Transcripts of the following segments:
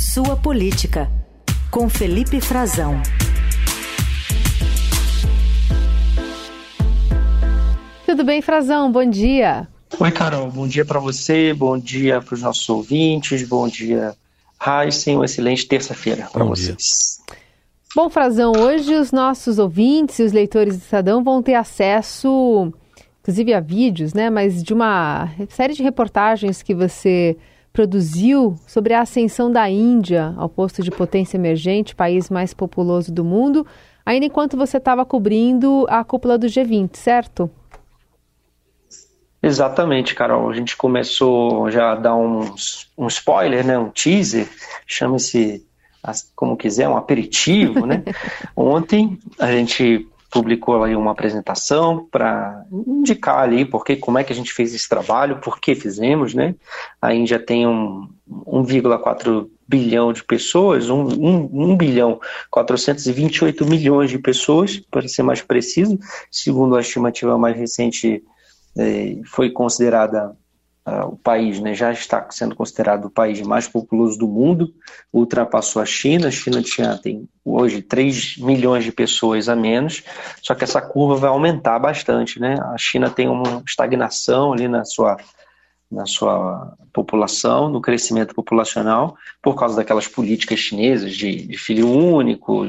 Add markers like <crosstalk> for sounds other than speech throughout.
Sua Política, com Felipe Frazão. Tudo bem, Frazão? Bom dia. Oi, Carol. Bom dia para você, bom dia para os nossos ouvintes, bom dia, Heisen. Uma excelente terça-feira para vocês. Bom, Frazão, hoje os nossos ouvintes e os leitores do Estadão vão ter acesso, inclusive a vídeos, né? Mas de uma série de reportagens que você produziu sobre a ascensão da Índia ao posto de potência emergente, país mais populoso do mundo, ainda enquanto você estava cobrindo a cúpula do G20, certo? Exatamente, Carol. A gente começou já a dar um, um spoiler, né? um teaser, chama-se como quiser, um aperitivo, né? <laughs> Ontem a gente publicou aí uma apresentação para indicar ali porque como é que a gente fez esse trabalho, por que fizemos, né? A Índia tem um 1,4 bilhão de pessoas, 1, 1, 1 bilhão 428 milhões de pessoas, para ser mais preciso, segundo a estimativa mais recente é, foi considerada uh, o país, né, já está sendo considerado o país mais populoso do mundo, ultrapassou a China, a China tinha, tem hoje 3 milhões de pessoas a menos, só que essa curva vai aumentar bastante, né, a China tem uma estagnação ali na sua na sua população, no crescimento populacional, por causa daquelas políticas chinesas de, de filho único,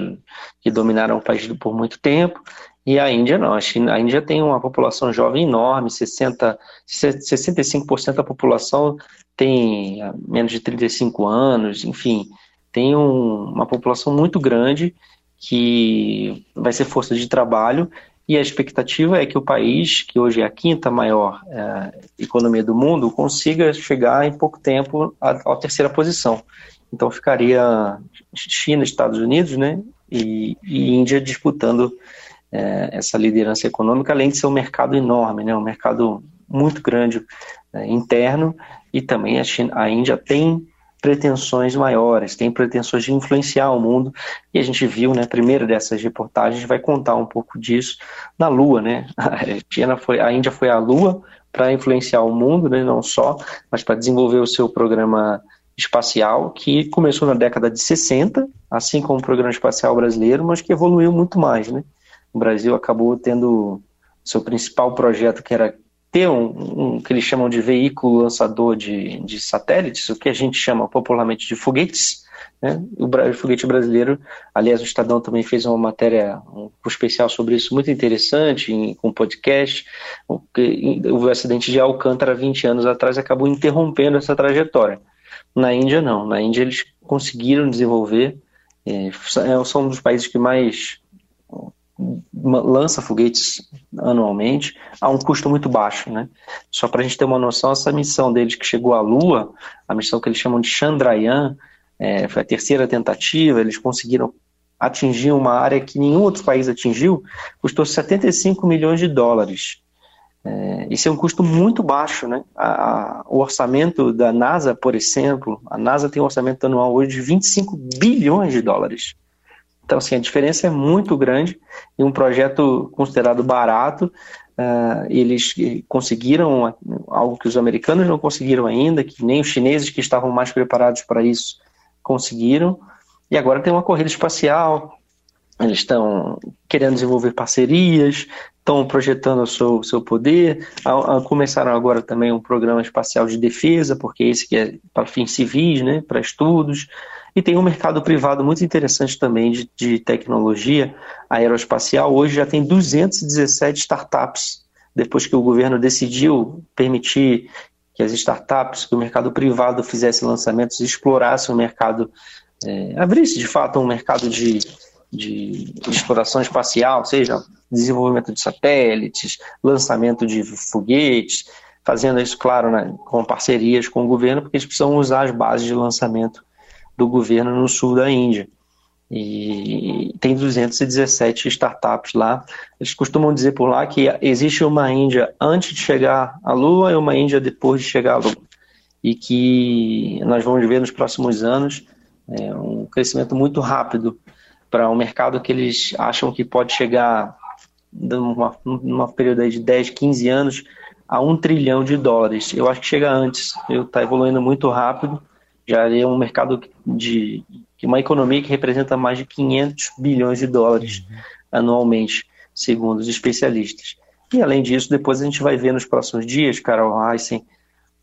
que dominaram o país por muito tempo, e a Índia não, a, Índia tem uma população jovem enorme, 60, 65% da população tem menos de 35 anos, enfim, tem um, uma população muito grande que vai ser força de trabalho e a expectativa é que o país, que hoje é a quinta maior é, economia do mundo, consiga chegar em pouco tempo à, à terceira posição. Então ficaria China, Estados Unidos, né, e, e Índia disputando é, essa liderança econômica, além de ser um mercado enorme, né, um mercado muito grande é, interno, e também a, China, a Índia tem pretensões maiores, tem pretensões de influenciar o mundo, e a gente viu, né, primeira dessas reportagens vai contar um pouco disso na Lua, né, <laughs> a, China foi, a Índia foi à Lua para influenciar o mundo, né, não só, mas para desenvolver o seu programa espacial, que começou na década de 60, assim como o programa espacial brasileiro, mas que evoluiu muito mais, né, o Brasil acabou tendo seu principal projeto, que era ter um, um que eles chamam de veículo lançador de, de satélites, o que a gente chama popularmente de foguetes. Né? O, o foguete brasileiro, aliás, o Estadão também fez uma matéria um, especial sobre isso, muito interessante, em, com podcast. O, o acidente de Alcântara, 20 anos atrás, acabou interrompendo essa trajetória. Na Índia, não. Na Índia, eles conseguiram desenvolver, é, são um dos países que mais lança foguetes anualmente a um custo muito baixo, né? Só para a gente ter uma noção, essa missão deles que chegou à Lua, a missão que eles chamam de Chandrayaan, é, foi a terceira tentativa, eles conseguiram atingir uma área que nenhum outro país atingiu, custou 75 milhões de dólares. É, isso é um custo muito baixo, né? A, a, o orçamento da NASA, por exemplo, a NASA tem um orçamento anual hoje de 25 bilhões de dólares. Então, assim, a diferença é muito grande e um projeto considerado barato, uh, eles conseguiram algo que os americanos não conseguiram ainda, que nem os chineses que estavam mais preparados para isso conseguiram, e agora tem uma corrida espacial, eles estão querendo desenvolver parcerias, estão projetando o seu, seu poder, a, a, começaram agora também um programa espacial de defesa, porque esse que é para fins civis, né, para estudos, e tem um mercado privado muito interessante também de, de tecnologia aeroespacial. Hoje já tem 217 startups, depois que o governo decidiu permitir que as startups, que o mercado privado fizesse lançamentos e explorasse o mercado, é, abrisse de fato um mercado de, de exploração espacial, seja desenvolvimento de satélites, lançamento de foguetes, fazendo isso, claro, né, com parcerias com o governo, porque eles precisam usar as bases de lançamento do governo no sul da Índia. E tem 217 startups lá. Eles costumam dizer por lá que existe uma Índia antes de chegar à Lua e uma Índia depois de chegar à Lua. E que nós vamos ver nos próximos anos é, um crescimento muito rápido para um mercado que eles acham que pode chegar numa, numa período de 10, 15 anos a um trilhão de dólares. Eu acho que chega antes. Está evoluindo muito rápido já é um mercado de, uma economia que representa mais de 500 bilhões de dólares uhum. anualmente, segundo os especialistas. E além disso, depois a gente vai ver nos próximos dias, Carol Heissen,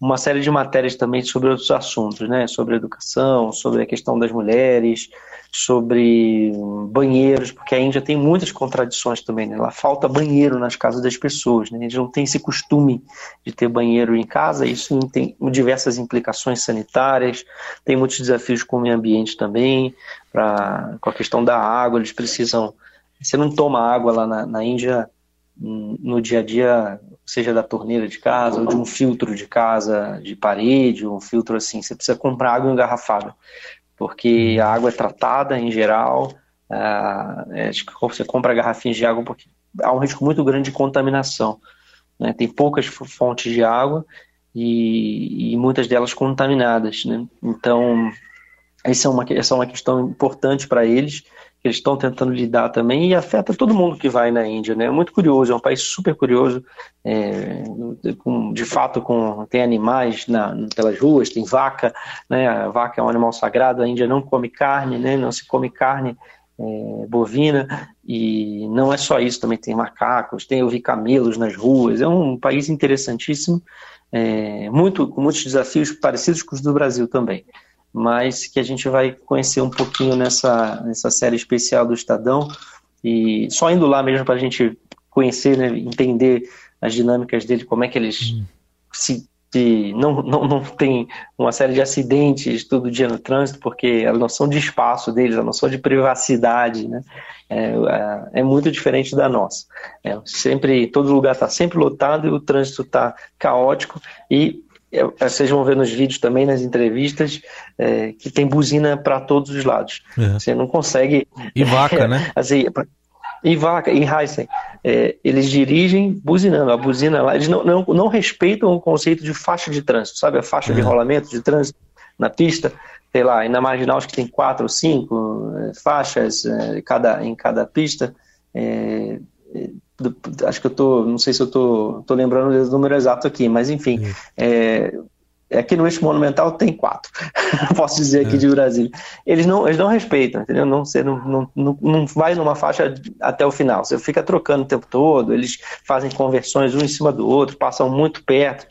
uma série de matérias também sobre outros assuntos, né? Sobre educação, sobre a questão das mulheres, sobre banheiros, porque a Índia tem muitas contradições também, né? Lá falta banheiro nas casas das pessoas, né? Eles não têm esse costume de ter banheiro em casa, isso tem diversas implicações sanitárias, tem muitos desafios com o meio ambiente também, pra, com a questão da água, eles precisam... Você não toma água lá na, na Índia no dia a dia, seja da torneira de casa ou de um filtro de casa, de parede, um filtro assim, você precisa comprar água engarrafada, porque a água é tratada em geral, uh, é, você compra garrafinhas de água porque há um risco muito grande de contaminação. Né? Tem poucas fontes de água e, e muitas delas contaminadas. Né? Então, essa é, uma, essa é uma questão importante para eles que eles estão tentando lidar também e afeta todo mundo que vai na Índia, né? É muito curioso, é um país super curioso, é, com, de fato com, tem animais na, pelas ruas, tem vaca, né? A vaca é um animal sagrado, a Índia não come carne, né? Não se come carne é, bovina e não é só isso, também tem macacos, tem eu vi camelos nas ruas, é um país interessantíssimo, é, muito com muitos desafios parecidos com os do Brasil também mas que a gente vai conhecer um pouquinho nessa, nessa série especial do Estadão. E só indo lá mesmo para a gente conhecer, né, entender as dinâmicas dele, como é que eles hum. se, se, não, não, não tem uma série de acidentes todo dia no trânsito, porque a noção de espaço deles, a noção de privacidade, né, é, é, é muito diferente da nossa. É, sempre, todo lugar está sempre lotado e o trânsito está caótico e vocês vão ver nos vídeos também, nas entrevistas, é, que tem buzina para todos os lados. É. Você não consegue. E vaca, <laughs> né? Assim, e vaca, e Heisen, é, eles dirigem buzinando. A buzina lá, eles não, não, não, respeitam o conceito de faixa de trânsito, sabe? A faixa de é. rolamento de trânsito na pista. Sei lá, e na marginal acho que tem quatro ou cinco é, faixas é, cada, em cada pista acho que eu tô, não sei se eu tô, tô lembrando o número exato aqui, mas enfim, é, Aqui no eixo monumental tem quatro, <laughs> posso dizer aqui é. de Brasília. Eles não, eles não respeitam, entendeu? Não, você não, não, não vai numa faixa até o final, você fica trocando o tempo todo, eles fazem conversões um em cima do outro, passam muito perto,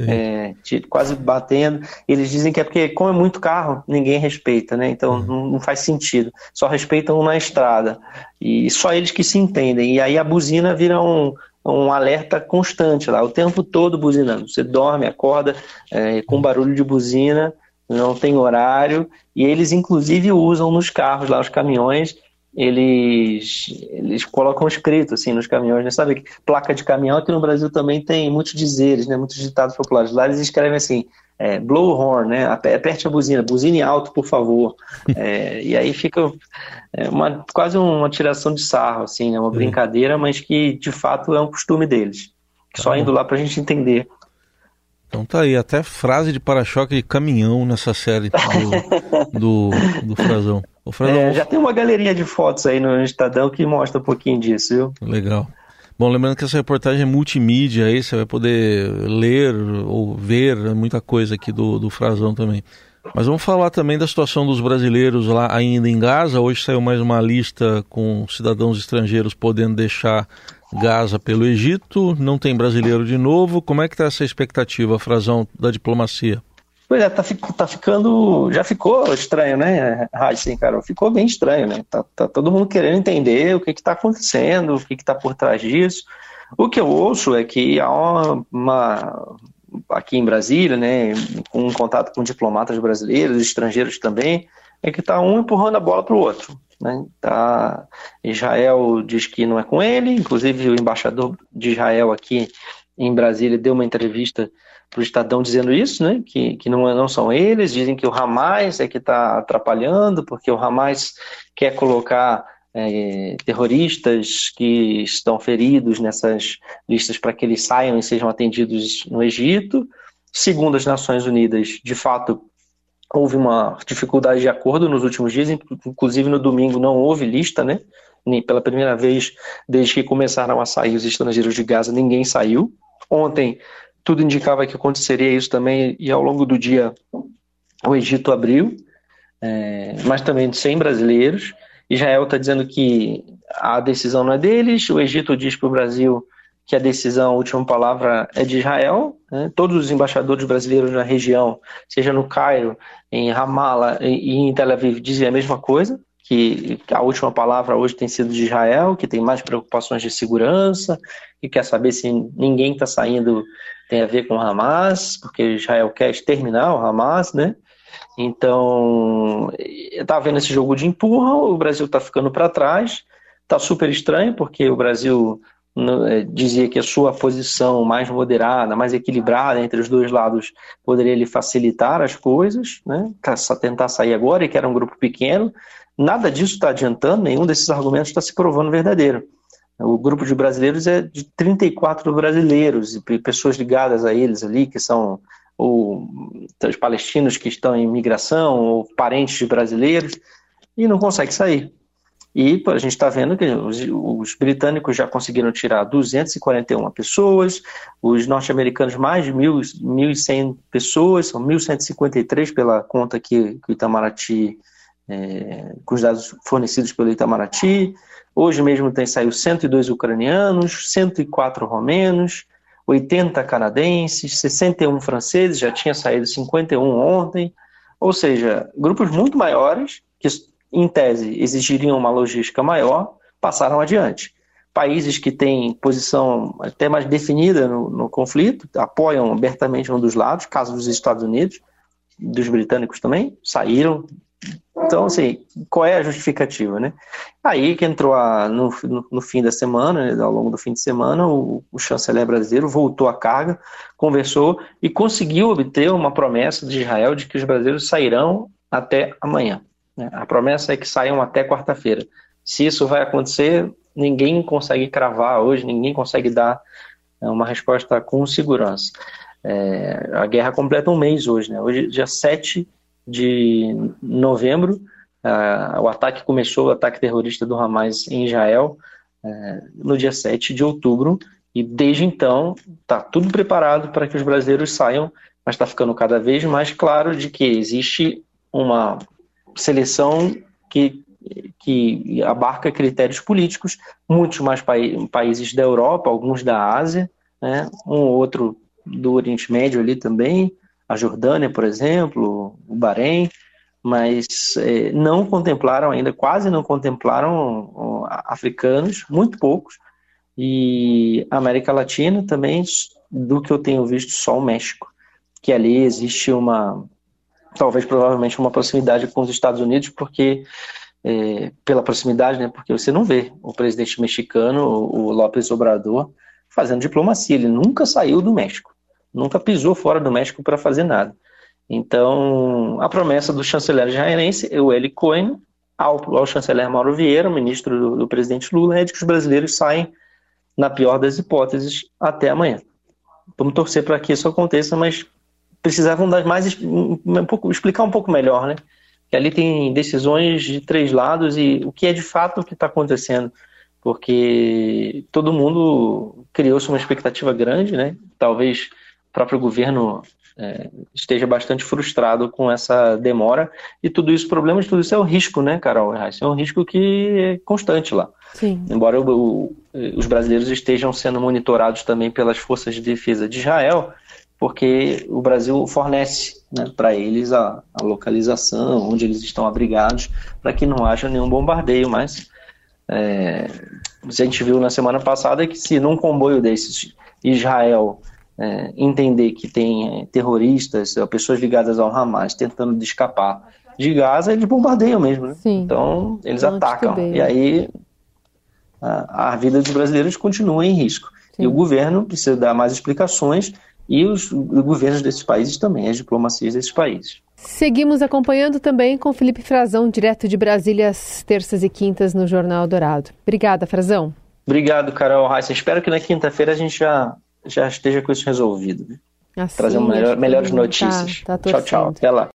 é, quase batendo. Eles dizem que é porque, como é muito carro, ninguém respeita, né? Então uhum. não, não faz sentido. Só respeitam na estrada. E só eles que se entendem. E aí a buzina vira um, um alerta constante lá, o tempo todo buzinando. Você dorme, acorda é, com barulho de buzina, não tem horário, e eles inclusive usam nos carros lá, os caminhões, eles, eles colocam escrito assim nos caminhões, né? sabe que placa de caminhão aqui no Brasil também tem muitos dizeres, né? muitos ditados populares. Lá eles escrevem assim, é, blow horn, né? Aperte a buzina, buzine alto, por favor. <laughs> É, e aí fica é, uma, quase uma tiração de sarro, assim, né? uma brincadeira, mas que de fato é um costume deles. Tá Só bom. indo lá para a gente entender. Então tá aí, até frase de para-choque de caminhão nessa série do, <laughs> do, do Frazão. É, já tem uma galeria de fotos aí no Estadão que mostra um pouquinho disso, viu? Legal. Bom, lembrando que essa reportagem é multimídia, aí você vai poder ler ou ver muita coisa aqui do, do Frazão também. Mas vamos falar também da situação dos brasileiros lá ainda em Gaza. Hoje saiu mais uma lista com cidadãos estrangeiros podendo deixar Gaza pelo Egito. Não tem brasileiro de novo. Como é que está essa expectativa, Frazão, da diplomacia? Pois é, tá, tá ficando. Já ficou estranho, né, Heisen, cara? Ficou bem estranho, né? Tá, tá, todo mundo querendo entender o que está acontecendo, o que está por trás disso. O que eu ouço é que há uma, uma aqui em Brasília, né, com um contato com diplomatas brasileiros, estrangeiros também, é que está um empurrando a bola para o outro. Né? Tá, Israel diz que não é com ele, inclusive o embaixador de Israel aqui em Brasília deu uma entrevista para o Estadão dizendo isso, né? Que, que não, não são eles, dizem que o Hamas é que está atrapalhando, porque o Hamas quer colocar é, terroristas que estão feridos nessas listas para que eles saiam e sejam atendidos no Egito. Segundo as Nações Unidas, de fato, houve uma dificuldade de acordo nos últimos dias, inclusive no domingo não houve lista, né? Pela primeira vez desde que começaram a sair os estrangeiros de Gaza, ninguém saiu. Ontem tudo indicava que aconteceria isso também, e ao longo do dia o Egito abriu, é, mas também sem brasileiros. Israel está dizendo que a decisão não é deles, o Egito diz para o Brasil que a decisão, a última palavra é de Israel. Né? Todos os embaixadores brasileiros na região, seja no Cairo, em Ramallah e em Tel Aviv, dizem a mesma coisa, que a última palavra hoje tem sido de Israel, que tem mais preocupações de segurança, e quer saber se ninguém está saindo tem a ver com Hamas, porque Israel quer exterminar o Hamas, né? Então, tá vendo esse jogo de empurra, o Brasil está ficando para trás, tá super estranho, porque o Brasil é, dizia que a sua posição mais moderada, mais equilibrada entre os dois lados poderia lhe facilitar as coisas, né? tentar sair agora, e que era um grupo pequeno. Nada disso está adiantando, nenhum desses argumentos está se provando verdadeiro. O grupo de brasileiros é de 34 brasileiros e pessoas ligadas a eles ali, que são ou os palestinos que estão em migração, ou parentes de brasileiros, e não consegue sair. E a gente está vendo que os, os, britânicos já conseguiram tirar 241 pessoas, os norte-americanos mais de 1.100 pessoas, são 1.153 pela conta que, que o Itamaraty, é, com os dados fornecidos pelo Itamaraty. Hoje mesmo tem saiu 102 ucranianos, 104 romenos, 80 canadenses, 61 franceses, já tinha saído 51 ontem. Ou seja, grupos muito maiores, que em tese exigiriam uma logística maior, passaram adiante. Países que têm posição até mais definida no, no conflito, apoiam abertamente um dos lados, caso dos Estados Unidos, dos britânicos também, saíram então, assim, qual é a justificativa, né? Aí que entrou a, no, no, no, fim da semana, né, ao longo do fim de semana, o, o, chanceler brasileiro voltou à carga, conversou e conseguiu obter uma promessa de Israel de que os brasileiros sairão até amanhã. Né? A promessa é que saiam até quarta-feira. Se isso vai acontecer, ninguém consegue cravar hoje, ninguém consegue dar né, uma resposta com segurança. É, a guerra completa um mês hoje, né? Hoje, dia 7 de novembro, uh, o ataque começou, o ataque terrorista do Hamas em Israel, uh, no dia 7 de outubro, e desde então está tudo preparado para que os brasileiros saiam, mas está ficando cada vez mais claro de que existe uma seleção que, que abarca critérios políticos, muitos mais pa países da Europa, alguns da Ásia, né, um outro do Oriente Médio ali também, a Jordânia, por exemplo, o Bahrein, mas é, não contemplaram ainda, quase não contemplaram africanos, muito poucos, e América Latina também, do que eu tenho visto, só o México, que ali existe uma, talvez provavelmente uma proximidade com os Estados Unidos, porque é, pela proximidade, né, porque você não vê o presidente mexicano, o López Obrador, fazendo diplomacia, ele nunca saiu do México nunca pisou fora do México para fazer nada. Então, a promessa do chanceler israelense, o Eli Cohen, ao, ao chanceler Mauro Vieira, ministro do, do, presidente Lula, é de que os brasileiros saem, na pior das hipóteses, até amanhã. Vamos torcer para que isso aconteça, mas precisavam dar mais um, pouco, explicar um pouco melhor, né? Que ali tem decisões de três lados e o que é de fato o que está acontecendo, porque todo mundo criou-se uma expectativa grande, né? Talvez próprio governo é, esteja bastante frustrado com essa demora e tudo isso, o problema de tudo isso é o risco, né, Carol? É um risco que é constante lá. Sim. Embora o, o, os brasileiros estejam sendo monitorados também pelas forças de defesa de Israel, porque o Brasil fornece né, para eles a, a, localização, onde eles estão abrigados, para que não haja nenhum bombardeio, mas é, a gente viu na semana passada que se num comboio desses Israel é, entender que tem é, terroristas, pessoas ligadas ao Hamas tentando de escapar de Gaza, eles bombardeiam mesmo. Né? Então, eles Não atacam. E aí a, a, vida dos brasileiros continua em risco. Sim. E o governo precisa dar mais explicações e os, os governos desses países também, as diplomacias desses países. Seguimos acompanhando também com Felipe Frazão, direto de Brasília, às terças e quintas no Jornal Dourado. Obrigada, Frazão. Obrigado, Carol Reis. Espero que na quinta-feira a gente já já esteja com isso resolvido. Né? Assim, Trazer melhor, melhores tá, notícias. Tá, tá tchau, tchau. Até lá.